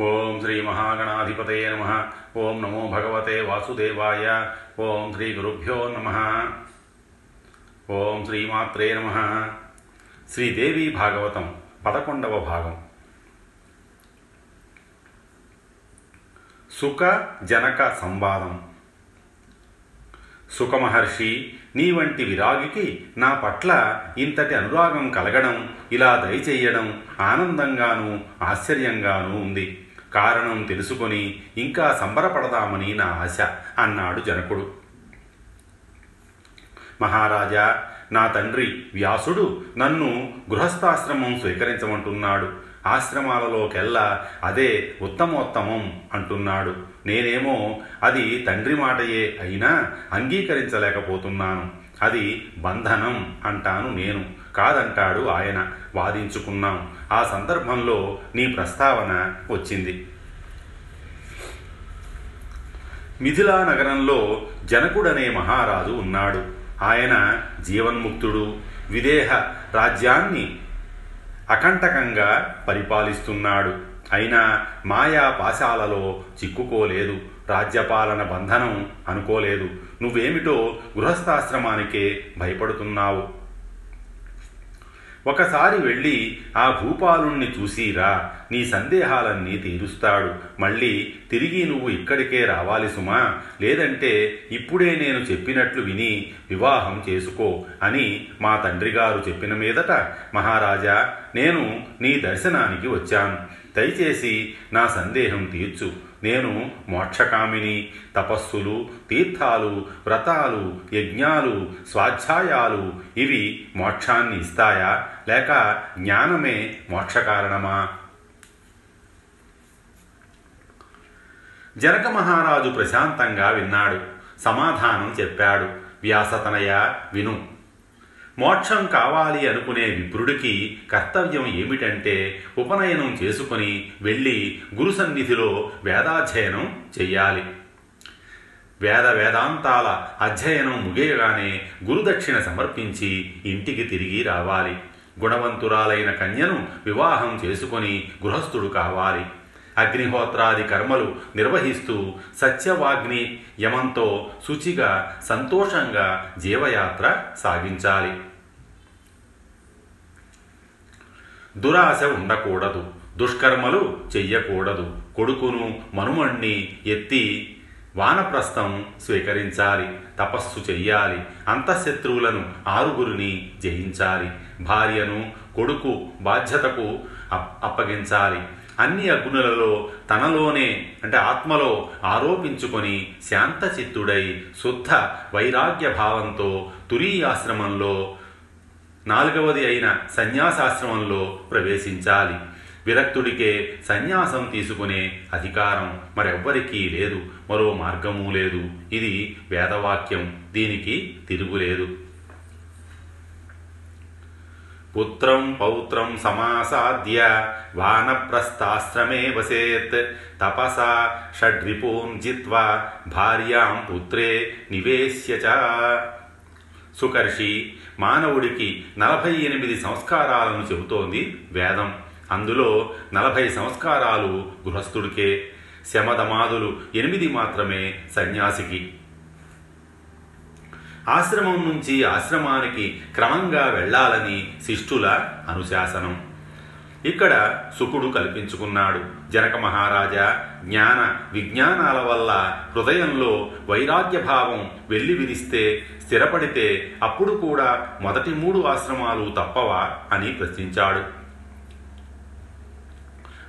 ఓం శ్రీ మహాగణాధిపతయ నమ. ఓం నమో భగవతే వాసుదేవాయ. ఓం శ్రీ గురుభ్యో నమ. ఓం శ్రీమాత్రే నమ. శ్రీదేవి భాగవతం పదకొండవ భాగం. సుఖ జనక సంవాదం. సుఖమహర్షి నీ వంటి విరాగికి నా పట్ల ఇంతటి అనురాగం కలగడం ఇలా దయచేయడం ఆనందంగానూ ఆశ్చర్యంగానూ ఉంది. కారణం తెలుసుకొని ఇంకా సంబరపడదామని నా ఆశ అన్నాడు జనకుడు. మహారాజా నా తండ్రి వ్యాసుడు నన్ను గృహస్థాశ్రమం స్వీకరించమంటున్నాడు. ఆశ్రమాలలోకెల్లా అదే ఉత్తమోత్తమం అంటున్నాడు. నేనేమో అది తండ్రి మాటయే అయినా అంగీకరించలేకపోతున్నాను. అది బంధనం అంటాను నేను. కాదంటాడు ఆయన. వాదించుకున్నాం. ఆ సందర్భంలో నీ ప్రస్తావన వచ్చింది. మిథిలా నగరంలో జనకుడనే మహారాజు ఉన్నాడు. ఆయన జీవన్ముక్తుడు. విదేహ రాజ్యాన్ని అకంటకంగా పరిపాలిస్తున్నాడు. అయినా మాయా పాశాలలో చిక్కుకోలేదు. రాజ్యపాలన బంధనం అనుకోలేదు. నువ్వేమిటో గృహస్థాశ్రమానికే భయపడుతున్నావు. ఒకసారి వెళ్ళి ఆ భూపాలుణ్ణి చూసిరా. నీ సందేహాలన్నీ తీరుస్తాడు. మళ్ళీ తిరిగి నువ్వు ఇక్కడికే రావాలి సుమా. లేదంటే ఇప్పుడే నేను చెప్పినట్లు విని వివాహం చేసుకో అని మా తండ్రిగారు చెప్పిన మీదట మహారాజా నేను నీ దర్శనానికి వచ్చాను. దయచేసి నా సందేహం తీర్చు. నేను మోక్షకామిని తపస్సులు తీర్థాలు వ్రతాలు యజ్ఞాలు స్వాధ్యాయాలు ఇవి మోక్షాన్ని ఇస్తాయా? లేక జ్ఞానమే మోక్షకారణమా? జనక మహారాజు ప్రశాంతంగా విన్నాడు. సమాధానం చెప్పాడు. వ్యాసతనయ విను. మోక్షం కావాలి అనుకునే విప్రుడికి కర్తవ్యం ఏమిటంటే ఉపనయనం చేసుకుని వెళ్ళి గురు సన్నిధిలో వేదాధ్యయనం చెయ్యాలి. వేద వేదాంతాల అధ్యయనం ముగియగానే గురుదక్షిణ సమర్పించి ఇంటికి తిరిగి రావాలి. గుణవంతురాలైన కన్యను వివాహం చేసుకొని గృహస్థుడు కావాలి. అగ్నిహోత్రాది కర్మలు నిర్వహిస్తూ సత్యవాగ్ని యమంతో శుచిగా సంతోషంగా జీవయాత్ర సాగించాలి. దురాశ ఉండకూడదు. దుష్కర్మలు చెయ్యకూడదు. కొడుకును మనుమణ్ణి ఎత్తి వానప్రస్థం స్వీకరించాలి. తపస్సు చెయ్యాలి. అంతఃశత్రువులను ఆరుగురిని జయించాలి. భార్యను కొడుకు బాధ్యతకు అప్పగించాలి. అన్ని అగ్నులలో తనలోనే అంటే ఆత్మలో ఆరోపించుకొని శాంతచిత్తుడై శుద్ధ వైరాగ్య భావంతో తురీయాశ్రమంలో నాలుగవది అయిన సన్యాసాశ్రమంలో ప్రవేశించాలి. విరక్తుడికే సన్యాసం తీసుకునే అధికారం మరెవ్వరికీ లేదు. మరో మార్గము లేదు. ఇది వేదవాక్యం. దీనికి తిరుగులేదు పుత్రం పౌత్రం సమాసాద్య వానప్రస్థాశ్రమే వసేత్. తపసా షడ్రిపూం జిత్వా భార్యాం పుత్రే నివేశ్య చ. సుకర్షి మానవుడికి నలభై ఎనిమిది సంస్కారాలను చెబుతోంది వేదం. అందులో నలభై సంస్కారాలు గృహస్థుడికే శమదమాదులు ఎనిమిది మాత్రమే సన్యాసికి. ఆశ్రమం నుంచి ఆశ్రమానికి క్రమంగా వెళ్ళాలని శిష్టుల అనుశాసనం. ఇక్కడ సుకుడు కల్పించుకున్నాడు. జనక మహారాజా జ్ఞాన విజ్ఞానాల వల్ల హృదయంలో వైరాగ్యభావం వెళ్ళి విరిస్తే స్థిరపడితే అప్పుడు కూడా మొదటి మూడు ఆశ్రమాలు తప్పవా అని ప్రశ్నించాడు.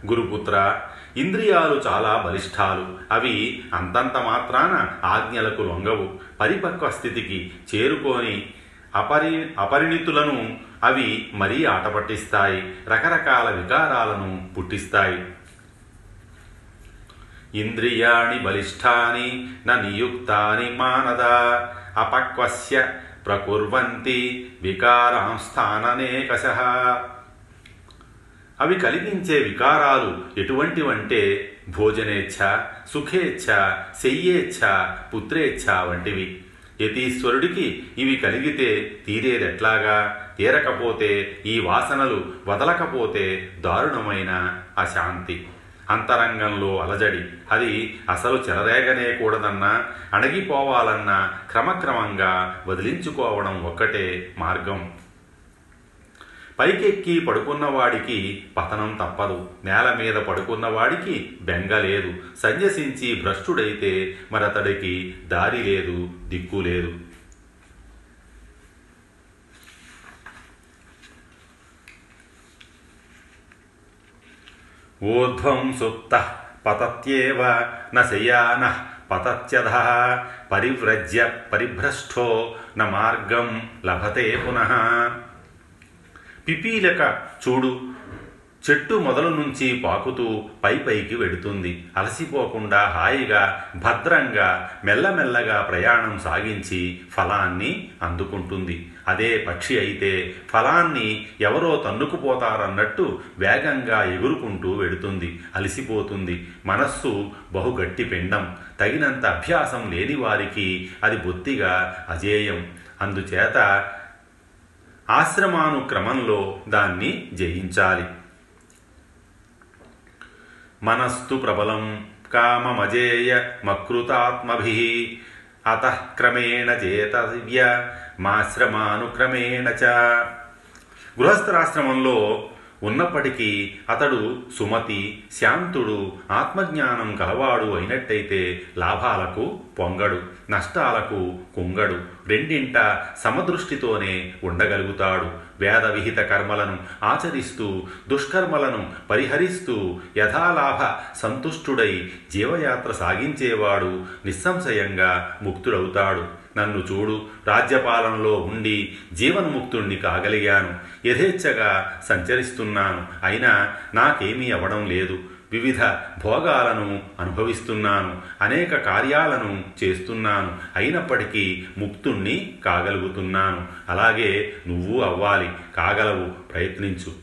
గురుపుత్ర ఇంద్రియాలు చాలా బలిష్టాలు అవి అంతంత మాత్రాన ఆజ్ఞలకు లొంగవు. పరిపక్వ స్థితికి చేరుకొని అపరి అపరిణితులను అవి మరీ ఆటపట్టిస్తాయి. రకరకాల వికారాలను పుట్టిస్తాయి. ఇంద్రియాణి బలిష్టాని న నియుక్తాని మానద అపక్వస్య ప్రకుర్వంతి వికారాంస్థాననేకశ అవి కలిగించే వికారాలు ఎటువంటివంటే భోజనేచ్ఛ సుఖేచ్ఛ శయ్యేచ్ఛ పుత్రేచ్ఛ వంటివి. యతీశ్వరుడికి ఇవి కలిగితే తీరేదెట్లాగా? తీరకపోతే ఈ వాసనలు వదలకపోతే దారుణమైన అశాంతి. అంతరంగంలో అలజడి. అది అసలు చెలరేగనే కూడదన్నా? అణగిపోవాలన్నా క్రమక్రమంగా వదిలించుకోవడం ఒక్కటే మార్గం. పైకెక్కి పడుకున్నవాడికి పతనం తప్పదు. నేల మీద పడుకున్నవాడికి బెంగ లేదు. సన్యసించి భ్రష్టుడైతే మరతడికి దారి లేదు దిక్కు లేదు. ఊర్ధ్వం సుప్త పతత్యేవ నశయాన పతత్యధ పరివ్రజ్య పరిభ్రష్టో న మార్గం లభతే పునః. పిపీలక చూడు. చెట్టు మొదలు నుంచి పాకుతూ పై పైకి వెడుతుంది. అలసిపోకుండా హాయిగా భద్రంగా మెల్లమెల్లగా ప్రయాణం సాగించి ఫలాన్ని అందుకుంటుంది. అదే పక్షి అయితే ఫలాన్ని ఎవరో తన్నుకుపోతారన్నట్టు వేగంగా ఎగురుకుంటూ వెడుతుంది. అలసిపోతుంది. మనస్సు బహుగట్టి పిండం. తగినంత అభ్యాసం లేని వారికి అది బొత్తిగా అజేయం. అందుచేత ఆశ్రమానుక్రమంలో దాన్ని జయించాలి. మనస్తు ప్రబలం కామమజేయ మకృతాత్మభి అత క్రమేణ చేతవ్య మాశ్రమానుక్రమేణ చ. గృహస్థరాశ్రమంలో ఉన్నప్పటికీ అతడు సుమతి శాంతుడు ఆత్మజ్ఞానం గలవాడు అయినట్టయితే లాభాలకు పొంగడు నష్టాలకు కుంగడు రెండింట సమదృష్టితోనే ఉండగలుగుతాడు. వేద విహిత కర్మలను ఆచరిస్తూ దుష్కర్మలను పరిహరిస్తూ యథాలాభ సంతుష్టుడై జీవయాత్ర సాగించేవాడు నిస్సంశయంగా ముక్తుడవుతాడు. నన్ను చూడు రాజ్యపాలనలో ఉండి జీవన్ముక్తుణ్ణి కాగలిగాను. యథేచ్ఛగా సంచరిస్తున్నాను. అయినా నాకేమీ అవడం లేదు. వివిధ భోగాలను అనుభవిస్తున్నాను. అనేక కార్యాలను చేస్తున్నాను. అయినప్పటికీ ముక్తుణ్ణి కాగలుగుతున్నాను. అలాగే నువ్వు అవ్వాలి. కాగలవు. ప్రయత్నించు.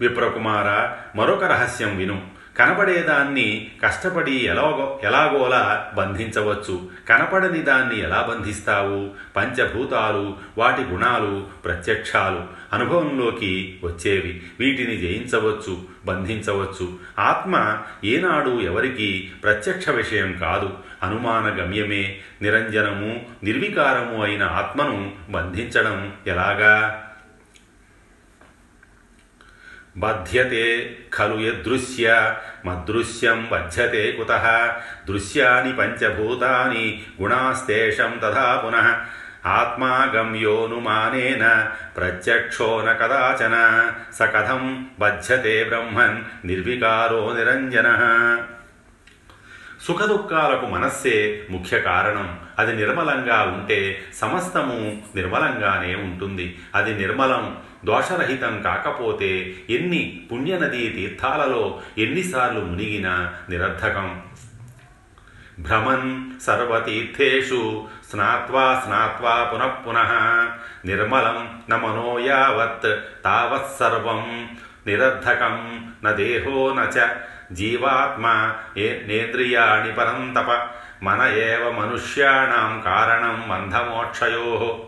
విప్రకుమార మరొక రహస్యం విను. కనపడేదాన్ని కష్టపడి ఎలాగో ఎలాగోలా బంధించవచ్చు. కనపడని దాన్ని ఎలా బంధిస్తావు? పంచభూతాలు వాటి గుణాలు ప్రత్యక్షాలు అనుభవంలోకి వచ్చేవి. వీటిని జయించవచ్చు బంధించవచ్చు. ఆత్మ ఏనాడు ఎవరికి ప్రత్యక్ష విషయం కాదు. అనుమాన గమ్యమే నిరంజనము నిర్వికారము అయిన ఆత్మను బంధించడం ఎలాగా? బధ్యతే ఖలు యదృశ్య మదృశ్యం బధ్యతే కుత దృశ్యాని పంచభూతాని గుణాస్తేషం తథా పునః ఆత్మాగమ్యోనుమానేన ప్రత్యక్షో న కదాచన స కథం బధ్యతే బ్రహ్మన్ నిర్వికారో నిరంజన. సుఖదుఖాలకు మనస్సే ముఖ్య కారణం. అది నిర్మలంగా ఉంటే సమస్తము నిర్మలంగానే ఉంటుంది. అది నిర్మలం దోషరహితం కాకపోతే ఎన్ని పుణ్యనదీ తీర్థాలలో ఎన్నిసార్లు మునిగినా నిరర్ధకం. భ్రమన్ సర్వతీర్థేషు స్నాత్వా స్నాత్వా పునః పునః నిర్మలం నమనో యావత్ తావత్సర్వం నిరర్ధకం న నచ జీవాత్మ నేంద్రియాణి పరంతప మన ఏవ మనుష్యాణం కారణం మంధమోక్షయో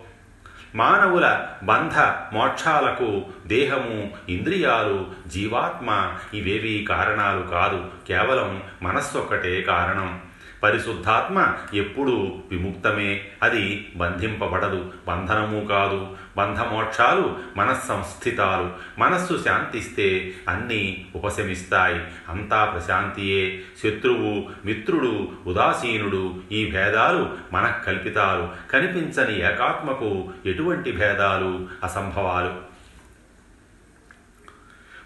మానవుల బంధ మోక్షాలకు దేహము ఇంద్రియాలు జీవాత్మ ఇవేవీ కారణాలు కాదు. కేవలం మనస్సొక్కటే కారణం. పరిశుద్ధాత్మ ఎప్పుడూ విముక్తమే. అది బంధింపబడదు బంధనము కాదు. బంధమోక్షాలు మనస్సంస్థితాలు. మనస్సు శాంతిస్తే అన్నీ ఉపశమిస్తాయి. అంతా ప్రశాంతియే. శత్రువు మిత్రుడు ఉదాసీనుడు ఈ భేదాలు మనఃకల్పితాలు కనిపించని ఏకాత్మకు ఎటువంటి భేదాలు అసంభవాలు?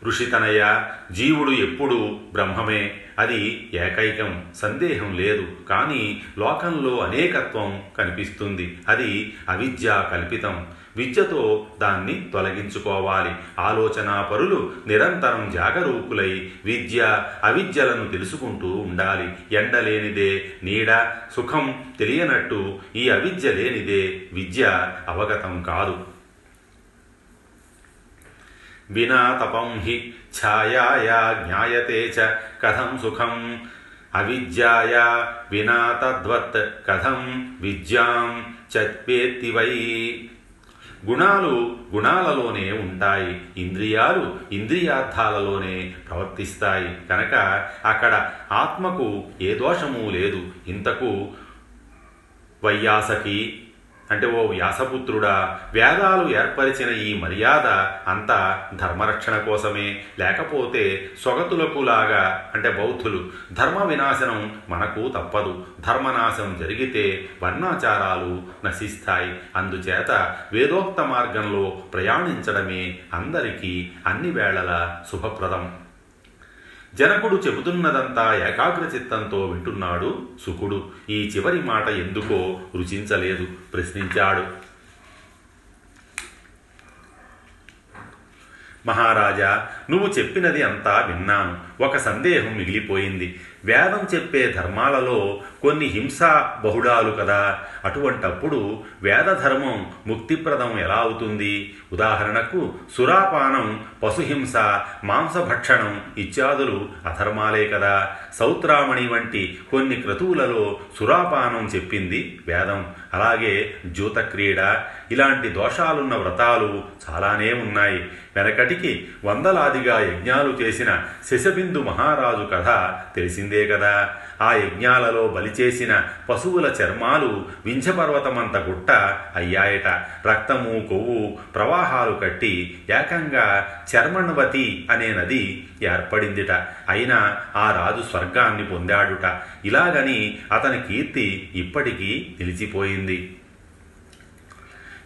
ఋషితనయ జీవుడు ఎప్పుడు బ్రహ్మమే. అది ఏకైకం సందేహం లేదు. కానీ లోకంలో అనేకత్వం కనిపిస్తుంది. అది అవిద్య కల్పితం. విద్యతో దాన్ని తొలగించుకోవాలి. ఆలోచనా పరులు నిరంతరం జాగరూకులై విద్య అవిద్యలను తెలుసుకుంటూ ఉండాలి. ఎండ లేనిదే నీడ సుఖం తెలియనట్టు ఈ అవిద్య లేనిదే విద్య అవగతం కాదు. వినా తపం హి ఛాయాయా జ్ఞాయతే చ కథం సుఖం అవిద్యాయా వినా తద్వత్ కథం విద్యాం చత్వేత్తి వై. గుణాలు గుణాలలోనే ఉంటాయి ఇంద్రియాలు ఇంద్రియార్థాలలోనే ప్రవర్తిస్తాయి. కనుక అక్కడ ఆత్మకు ఏ దోషము లేదు. ఇంతకు వైయాసకి అంటే ఓ వ్యాసపుత్రుడా వేదాలు ఏర్పరిచిన ఈ మర్యాద అంతా ధర్మరక్షణ కోసమే. లేకపోతే స్వగతులకు లాగా అంటే బౌద్ధులు ధర్మ వినాశనం మనకు తప్పదు. ధర్మనాశనం జరిగితే వర్ణాచారాలు నశిస్తాయి. అందుచేత వేదోక్త మార్గంలో ప్రయాణించడమే అందరికీ అన్ని వేళల శుభప్రదం. జనకుడు చెబుతున్నదంతా ఏకాగ్రచిత్తంతో వింటున్నాడు సుకుడు. ఈ చివరి మాట ఎందుకో రుచించలేదు. ప్రశ్నించాడు. మహారాజా నువ్వు చెప్పినది అంతా విన్నాను. ఒక సందేహం మిగిలిపోయింది. వేదం చెప్పే ధర్మాలలో కొన్ని హింసా బహుళాలు కదా. అటువంటప్పుడు వేదధర్మం ముక్తిప్రదం ఎలా అవుతుంది? ఉదాహరణకు సురాపానం పశుహింస మాంసభక్షణం ఇత్యాదులు అధర్మాలే కదా. సౌత్రామణి వంటి కొన్ని క్రతువులలో సురాపానం చెప్పింది వేదం. అలాగే జూతక్రీడ ఇలాంటి దోషాలున్న వ్రతాలు చాలానే ఉన్నాయి. వెనకటికి వందలాదిగా యజ్ఞాలు చేసిన శశబిందు మహారాజు కథ తెలిసిందే కదా. ఆ యజ్ఞాలలో బలి చేసిన పశువుల చర్మాలు వింఛపర్వతమంత గుట్ట అయ్యాయట. రక్తము కొవ్వు ప్రవాహాలు కట్టి ఏకంగా చర్మణవతి అనే నది ఏర్పడిందిట. అయినా ఆ రాజు స్వర్గాన్ని పొందాడుట. ఇలాగని అతని కీర్తి ఇప్పటికీ నిలిచిపోయింది.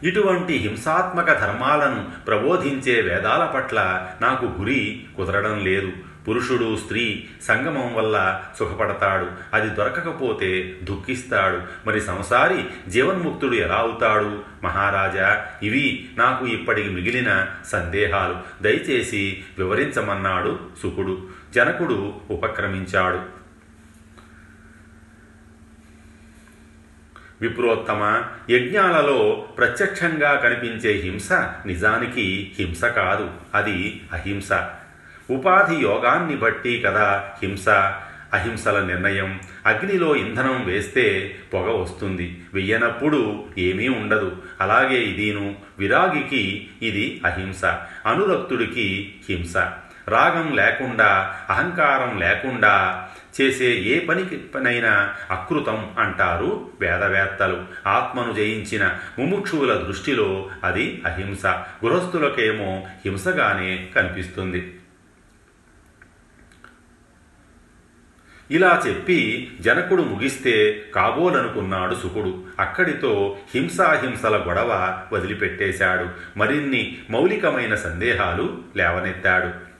ఇటువంటి హింసాత్మక ధర్మాలను ప్రబోధించే వేదాల పట్ల నాకు గురి కుదరడం లేదు. పురుషుడు స్త్రీ సంగమం వల్ల సుఖపడతాడు. అది దొరకకపోతే దుఃఖిస్తాడు. మరి సంసారి జీవన్ముక్తుడు ఎలా అవుతాడు? మహారాజా ఇవి నాకు ఇప్పటికి మిగిలిన సందేహాలు. దయచేసి వివరించమన్నాడు సుకుడు జనకుడు ఉపక్రమించాడు. విప్రోత్తమ యజ్ఞాలలో ప్రత్యక్షంగా కనిపించే హింస నిజానికి హింస కాదు. అది అహింస. ఉపాధి యోగాన్ని బట్టి కదా హింస. అహింసల నిర్ణయం. అగ్నిలో ఇంధనం వేస్తే పొగ వస్తుంది. వెయ్యనప్పుడు ఏమీ ఉండదు. అలాగే ఇదీను. విరాగికి ఇది అహింస. అనురక్తుడికి హింస. రాగం లేకుండా అహంకారం లేకుండా చేసే ఏ పనికి పనైనా అకృతం అంటారు వేదవేత్తలు. ఆత్మను జయించిన ముముక్షువుల దృష్టిలో అది అహింస. గృహస్థులకేమో హింసగానే కనిపిస్తుంది. ఇలా చెప్పి జనకుడు ముగిస్తే కాబోలనుకున్నాడు సుకుడు. అక్కడితో హింసాహింసల గొడవ వదిలిపెట్టేశాడు. మరిన్ని మౌలికమైన సందేహాలు లేవనెత్తాడు.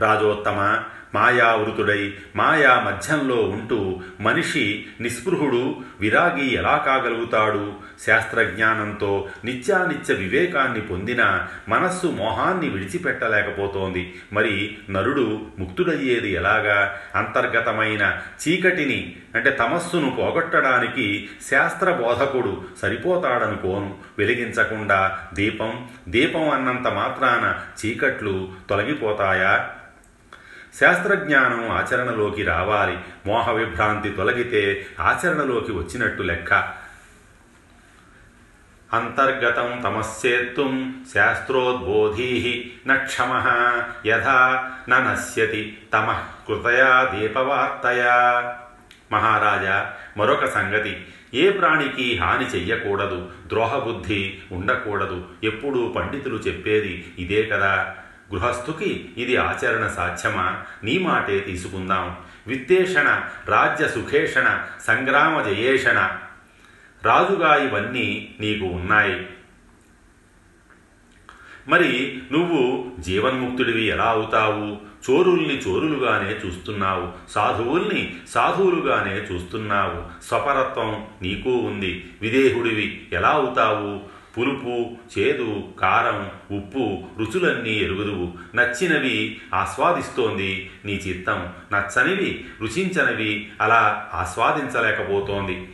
రాజోత్తమ మాయావృతుడై మాయా మధ్యంలో ఉంటూ మనిషి నిస్పృహుడు విరాగి ఎలా కాగలుగుతాడు? శాస్త్రజ్ఞానంతో నిత్యానిత్య వివేకాన్ని పొందిన మనస్సు మోహాన్ని విడిచిపెట్టలేకపోతోంది. మరి నరుడు ముక్తుడయ్యేది ఎలాగా? అంతర్గతమైన చీకటిని అంటే తమస్సును పోగొట్టడానికి శాస్త్ర బోధకుడు సరిపోతాడనుకోను. వెలిగించకుండా దీపం దీపం అన్నంత మాత్రాన చీకట్లు తొలగిపోతాయా? శాస్త్రజ్ఞానం ఆచరణలోకి రావాలి. మోహ విభ్రాంతి తొలగితే ఆచరణలోకి వచ్చినట్టు లెక్క. అంతర్గతం తమస్సేత్తుం శాస్త్రోద్బోధీ నక్షమ యథా నశ్యతి తమ కృతయా దీపవార్తయా. మహారాజా మరొక సంగతి. ఏ ప్రాణికి హాని చెయ్యకూడదు. ద్రోహబుద్ధి ఉండకూడదు. ఎప్పుడూ పండితులు చెప్పేది ఇదే కదా. గృహస్థుకి ఇది ఆచరణ సాధ్యమా? నీ మాటే తీసుకుందాం. విత్తేషణ రాజ్య సుఖేషణ సంగ్రామ జయేషణ. రాజుగా ఇవన్నీ నీకు ఉన్నాయి. మరి నువ్వు జీవన్ముక్తుడివి ఎలా అవుతావు? చోరుల్ని చోరులుగానే చూస్తున్నావు. సాధువుల్ని సాధువులుగానే చూస్తున్నావు. స్వపరత్వం నీకు ఉంది. విదేహుడివి ఎలా అవుతావు? పులుపు చేదు కారం ఉప్పు రుచులన్నీ ఎరుగుదువు. నచ్చినవి ఆస్వాదిస్తోంది నీ చిత్తం. నచ్చనివి రుచించనివి అలా ఆస్వాదించలేకపోతోంది.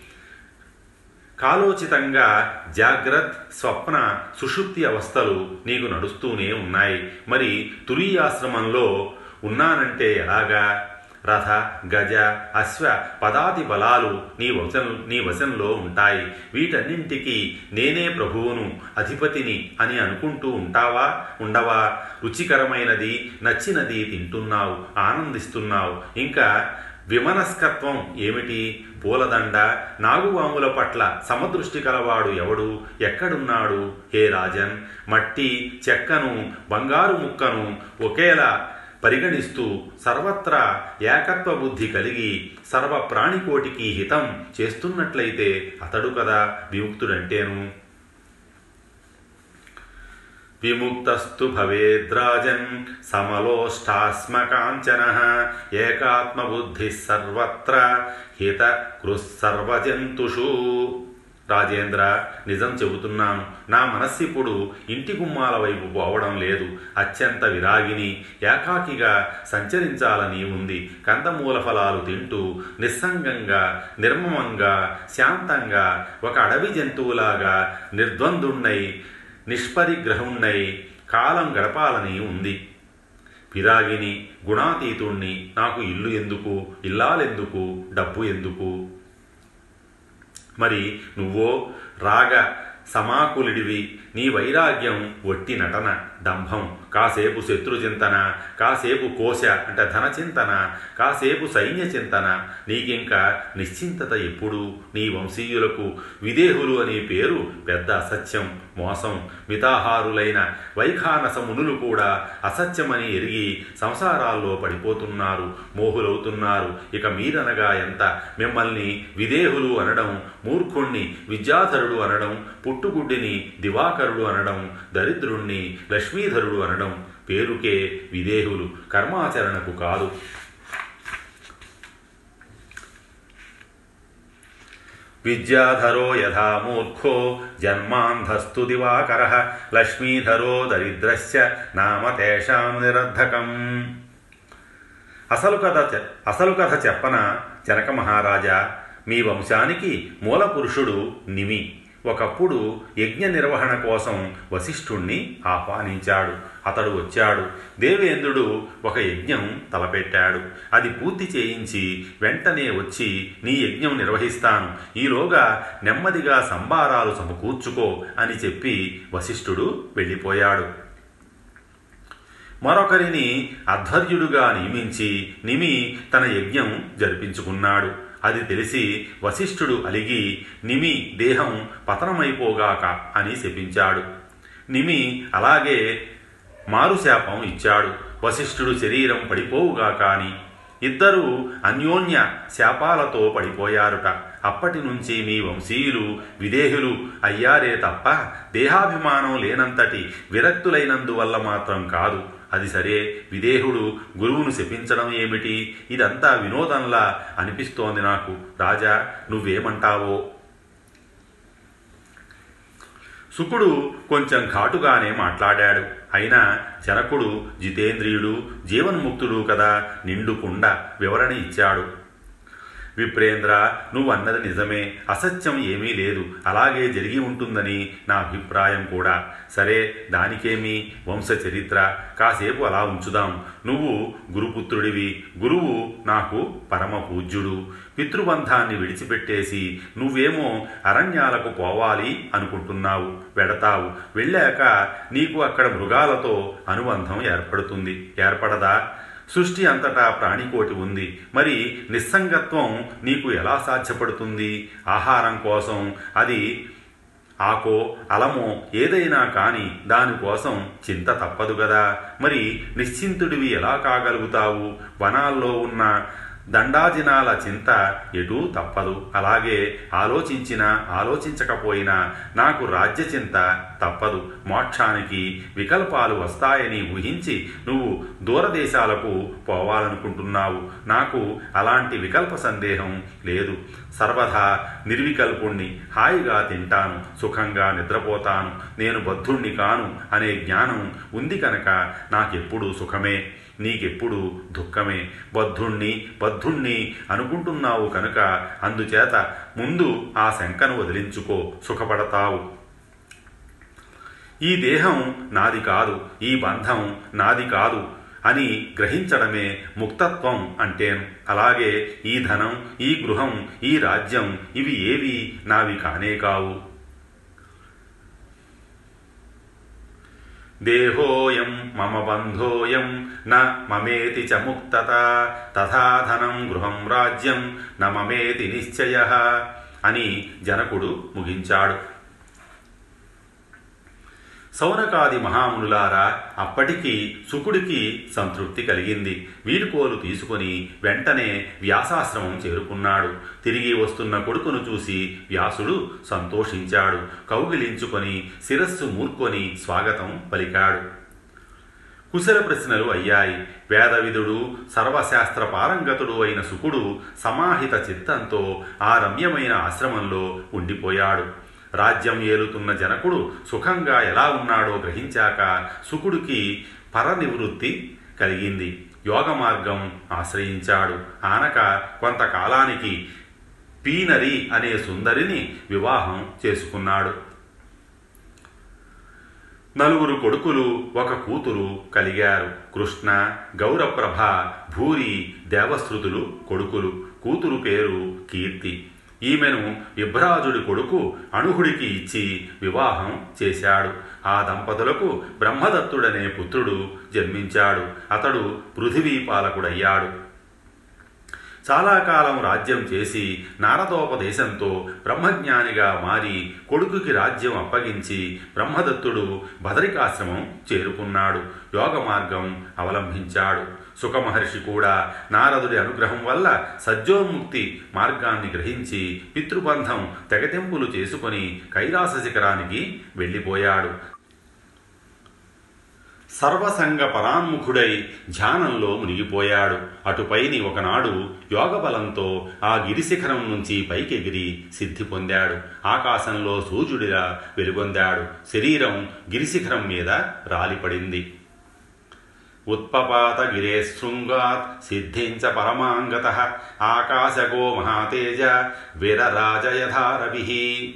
కాలోచితంగా జాగ్రత్త స్వప్న సుషుప్తి అవస్థలు నీకు నడుస్తూనే ఉన్నాయి. మరి తురీయాశ్రమంలో ఉన్నానంటే ఎలాగా? రథ గజ అశ్వ పదాది బలాలు నీ వశం నీ వశంలో ఉంటాయి. వీటన్నింటికి నేనే ప్రభువును అధిపతిని అని అనుకుంటూ ఉంటావా? ఉండవా? రుచికరమైనది నచ్చినది తింటున్నావు ఆనందిస్తున్నావు. ఇంకా విమనస్కత్వం ఏమిటి? పూలదండ నాగువాముల పట్ల సమదృష్టి కలవాడు ఎవడు? ఎక్కడున్నాడు? హే రాజన్ మట్టి చెక్కను బంగారు ముక్కను ఒకేలా పరిగణిస్తూ సర్వత్రా ఏకత్వ బుద్ధి కలిగి సర్వ ప్రాణికోటికి హితం చేస్తున్నట్లయితే అతడు కదా విముక్తుడంటేను. విముక్తస్తు భవేద్రాజన్ సమలోష్టాస్మకాంచన ఏకాత్మబుద్ధి సర్వత్ర హిత కృస్సర్వజంతుషు రాజేంద్ర నిజం చెబుతున్నాను. నా మనస్సిప్పుడు ఇంటి గుమ్మాల వైపు పోవడం లేదు. అత్యంత విరాగిని ఏకాకిగా సంచరించాలని ఉంది. కందమూల ఫలాలు తింటూ నిస్సంగంగా నిర్మమంగా శాంతంగా ఒక అడవి జంతువులాగా నిర్ద్వందుణ్ణై నిష్పరిగ్రహుణ్ణై కాలం గడపాలని ఉంది. పిరాగిని గుణాతీతుణ్ణి నాకు ఇల్లు ఎందుకు ఇల్లాలెందుకు డబ్బు ఎందుకు? మరి నువ్వో రాగ సమాకులుడివి నీ వైరాగ్యం ఒట్టి నటన దంభం కాసేపు శత్రుచింతన కాసేపు కోశ అంటే ధనచింతన కాసేపు సైన్య చింతన. నీకింకా నిశ్చింతత ఎప్పుడు? నీ వంశీయులకు విదేహులు అనే పేరు పెద్ద అసత్యం మోసం. మితాహారులైన వైఖానస మునులు కూడా అసత్యమని ఎరిగి సంసారాల్లో పడిపోతున్నారు మోహులవుతున్నారు. ఇక మీరనగా ఎంత? మిమ్మల్ని విదేహులు అనడం మూర్ఖుణ్ణి విద్యాధరుడు అనడం పుట్టుగుడ్డిని దివాకరుడు అనడం దరిద్రుణ్ణి లక్ష్మీధరుడు అనడం పేరుకే విదేహులు కర్మాచరణకు కాదు. విద్యాధరో యథా మూర్ఖో జన్మాంధస్తు దివాకర లక్ష్మీధరో దరిద్రస్య నామ తేషాం నిరర్ధకం. అసలు కథ అసలు కథ చెప్పన జనక మహారాజా? మీ వంశానికి మూల పురుషుడు నిమి. ఒకప్పుడు యజ్ఞ నిర్వహణ కోసం వశిష్ఠుణ్ణి ఆహ్వానించాడు. అతడు వచ్చాడు. దేవేంద్రుడు ఒక యజ్ఞం తలపెట్టాడు. అది పూర్తి చేయించి వెంటనే వచ్చి నీ యజ్ఞం నిర్వహిస్తాను. ఈలోగా నెమ్మదిగా సంబారాలు సమకూర్చుకో అని చెప్పి వశిష్ఠుడు వెళ్ళిపోయాడు. మరొకరిని అధ్వర్యుడుగా నియమించి నిమి తన యజ్ఞం జరిపించుకున్నాడు. అది తెలిసి వశిష్ఠుడు అలిగి నిమి దేహం పతనమైపోగాక అని శపించాడు. నిమి అలాగే మారుశాపం ఇచ్చాడు. వశిష్ఠుడు శరీరం పడిపోవుగాక అని. ఇద్దరూ అన్యోన్య శాపాలతో పడిపోయారుట. అప్పటి నుంచి మీ వంశీయులు విదేహులు అయ్యారే తప్ప దేహాభిమానం లేనంతటి విరక్తులైనందువల్ల మాత్రం కాదు. అది సరే విదేహుడు గురువును శపించడం ఏమిటి? ఇదంతా వినోదంలా అనిపిస్తోంది నాకు. రాజా నువ్వేమంటావో? సుకుడు కొంచెం ఘాటుగానే మాట్లాడాడు. అయినా జనకుడు జితేంద్రియుడు జీవన్ముక్తుడు కదా నిండుకుండా వివరణ ఇచ్చాడు. విప్రేంద్ర నువ్వు అన్నది నిజమే. అసత్యం ఏమీ లేదు. అలాగే జరిగి ఉంటుందని నా అభిప్రాయం కూడా. సరే దానికేమి? వంశ చరిత్ర. కాసేపు అలా ఉంచుదాం. నువ్వు గురుపుత్రుడివి. గురువు నాకు పరమ పూజ్యుడు పితృబంధాన్ని విడిచిపెట్టేసి నువ్వేమో అరణ్యాలకు పోవాలి అనుకుంటున్నావు. వెడతావు. వెళ్ళాక నీకు అక్కడ మృగాలతో అనుబంధం ఏర్పడుతుంది. ఏర్పడదా? సృష్టి అంతటా ప్రాణికోటి ఉంది. మరి నిస్సంగత్వం నీకు ఎలా సాధ్యపడుతుంది? ఆహారం కోసం అది ఆకో అలమో ఏదైనా కాని దానికోసం చింత తప్పదు కదా మరి నిశ్చింతుడివి ఎలా కాగలుగుతావు? వనాల్లో ఉన్న దండాజినాల చింత ఎటూ తప్పదు. అలాగే ఆలోచించినా ఆలోచించకపోయినా నాకు రాజ్య చింత తప్పదు. మోక్షానికి వికల్పాలు వస్తాయని ఊహించి నువ్వు దూరదేశాలకు పోవాలనుకుంటున్నావు. నాకు అలాంటి వికల్ప సందేహం లేదు. సర్వదా నిర్వికల్పుణ్ణి హాయిగా తింటాను. సుఖంగా నిద్రపోతాను. నేను బద్ధుణ్ణి కాను అనే జ్ఞానం ఉంది కనుక నాకెప్పుడూ సుఖమే. నీకెప్పుడు దుఃఖమే. బద్ధుణ్ణి బద్ధుణ్ణి అనుకుంటున్నావు కనుక అందుచేత ముందు ఆ శంకను వదిలించుకో సుఖపడతావు. ఈ దేహం నాది కాదు ఈ బంధం నాది కాదు అని గ్రహించడమే ముక్తత్వం అంటేను. అలాగే ఈ ధనం ఈ గృహం ఈ రాజ్యం ఇవి ఏవి నావి కానే కావు. దేహోయం మమ బంధోయం న మమేతి చ ముక్తత తథా ధనం గృహం రాజ్యం న మమేతి నిశ్చయ అని జనకుడు ముగించాడు. సౌనకాది మహామునులారా అప్పటికి సుకుడికి సంతృప్తి కలిగింది. వీడుకోలు తీసుకుని వెంటనే వ్యాసాశ్రమం చేరుకున్నాడు. తిరిగి వస్తున్న కొడుకును చూసి వ్యాసుడు సంతోషించాడు. కౌగిలించుకొని శిరస్సు మూర్కొని స్వాగతం పలికాడు. కుశల ప్రశ్నలు అయ్యాయి. వేదవిధుడు సర్వశాస్త్ర పారంగతుడు అయిన సుకుడు సమాహిత చిత్తంతో ఆ రమ్యమైన ఆశ్రమంలో ఉండిపోయాడు. రాజ్యం ఏలుతున్న జనకుడు సుఖంగా ఎలా ఉన్నాడో గ్రహించాక సుకుడికి పరనివృత్తి కలిగింది. యోగ మార్గం ఆశ్రయించాడు. ఆనక కొంతకాలానికి పీనరి అనే సుందరిని వివాహం చేసుకున్నాడు. నలుగురు కొడుకులు ఒక కూతురు కలిగారు. కృష్ణ గౌరప్రభ భూరి దేవశ్రుతులు కొడుకులు. కూతురు పేరు కీర్తి. ఈమెను విభ్రాజుడి కొడుకు అణుహుడికి ఇచ్చి వివాహం చేశాడు. ఆ దంపతులకు బ్రహ్మదత్తుడనే పుత్రుడు జన్మించాడు. అతడు పృథివీపాలకుడయ్యాడు చాలా కాలం రాజ్యం చేసి నారదోపదేశంతో బ్రహ్మజ్ఞానిగా మారి కొడుకుకి రాజ్యం అప్పగించి బ్రహ్మదత్తుడు భదరికాశ్రమం చేరుకున్నాడు. యోగ మార్గం అవలంబించాడు సుఖమహర్షి కూడా నారదుడి అనుగ్రహం వల్ల సజ్జోన్ముక్తి మార్గాన్ని గ్రహించి పితృబంధం తెగతెంపులు చేసుకొని కైలాస శిఖరానికి వెళ్ళిపోయాడు. సర్వసంగ పరాన్ముఖుడై ధ్యానంలో మునిగిపోయాడు. అటుపైని ఒకనాడు యోగబలంతో ఆ గిరిశిఖరం నుంచి పైకెగిరి సిద్ధి పొందాడు. ఆకాశంలో సూర్యుడిలా వెలుగొందాడు. శరీరం గిరిశిఖరం మీద రాలిపడింది. ఉత్పపాత గిరేశృంగాత్ సిద్ధించ పరమాంగత. ఆకాశగో మహాతేజ విరరాజయధారవి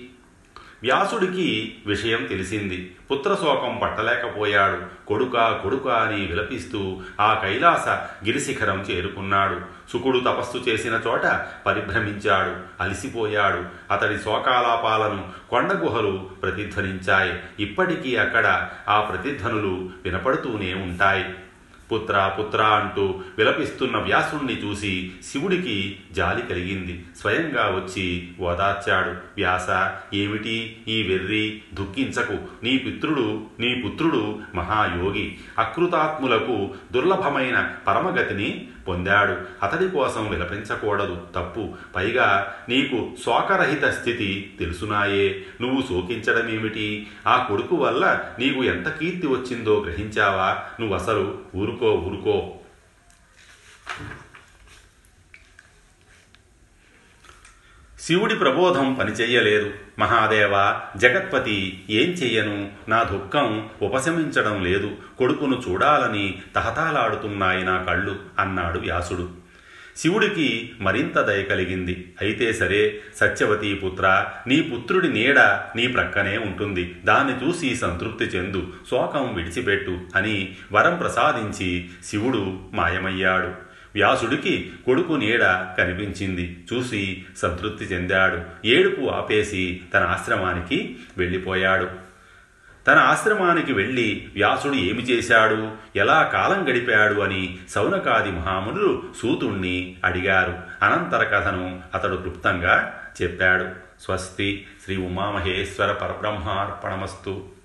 వ్యాసుడికి విషయం తెలిసింది. పుత్రశోకం పట్టలేకపోయాడు. కొడుక కొడుక అని విలపిస్తూ ఆ కైలాస గిరిశిఖరం చేరుకున్నాడు. సుకుడు తపస్సు చేసిన చోట పరిభ్రమించాడు. అలిసిపోయాడు. అతడి శోకాలాపాలను కొండగుహలు ప్రతిధ్వనించాయి. ఇప్పటికీ అక్కడ ఆ ప్రతిధ్వనులు వినపడుతూనే ఉంటాయి. పుత్ర పుత్ర అంటూ విలపిస్తున్న వ్యాసుణ్ణి చూసి శివుడికి జాలి కలిగింది. స్వయంగా వచ్చి ఓదార్చాడు. వ్యాస ఏమిటి ఈ వెర్రి? దుఃఖించకు. నీ పితృడు నీ పుత్రుడు మహాయోగి. అకృతాత్ములకు దుర్లభమైన పరమగతిని పొందాడు. అతడి కోసం విలపించకూడదు తప్పు. పైగా నీకు శోకరహిత స్థితి తెలుసునాయే. నువ్వు శోకించడమేమిటి? ఆ కొడుకు వల్ల నీకు ఎంత కీర్తి వచ్చిందో గ్రహించావా? నువ్వు అసలు ఊరుకో ఊరుకో. శివుడి ప్రబోధం పనిచెయ్యలేదు మహాదేవ జగత్పతి ఏం చెయ్యను? నా దుఃఖం ఉపశమించడం లేదు. కొడుకును చూడాలని తహతాలాడుతున్నాయి నా కళ్ళు అన్నాడు వ్యాసుడు. శివుడికి మరింత దయ కలిగింది. అయితే సరే సత్యవతి పుత్ర నీ పుత్రుడి నీడ నీ ప్రక్కనే ఉంటుంది. దాన్ని చూసి సంతృప్తి చెందు. శోకం విడిచిపెట్టు అని వరం ప్రసాదించి శివుడు మాయమయ్యాడు. వ్యాసుడికి కొడుకు నీడ కనిపించింది. చూసి సంతృప్తి చెందాడు. ఏడుపు ఆపేసి తన ఆశ్రమానికి వెళ్ళిపోయాడు. తన ఆశ్రమానికి వెళ్ళి వ్యాసుడు ఏమి చేశాడు? ఎలా కాలం గడిపాడు అని సౌనకాది మహామునులు సూతుణ్ణి అడిగారు. అనంతర కథను అతడు క్లుప్తంగా చెప్పాడు. స్వస్తి శ్రీ ఉమామహేశ్వర పరబ్రహ్మార్పణమస్తు.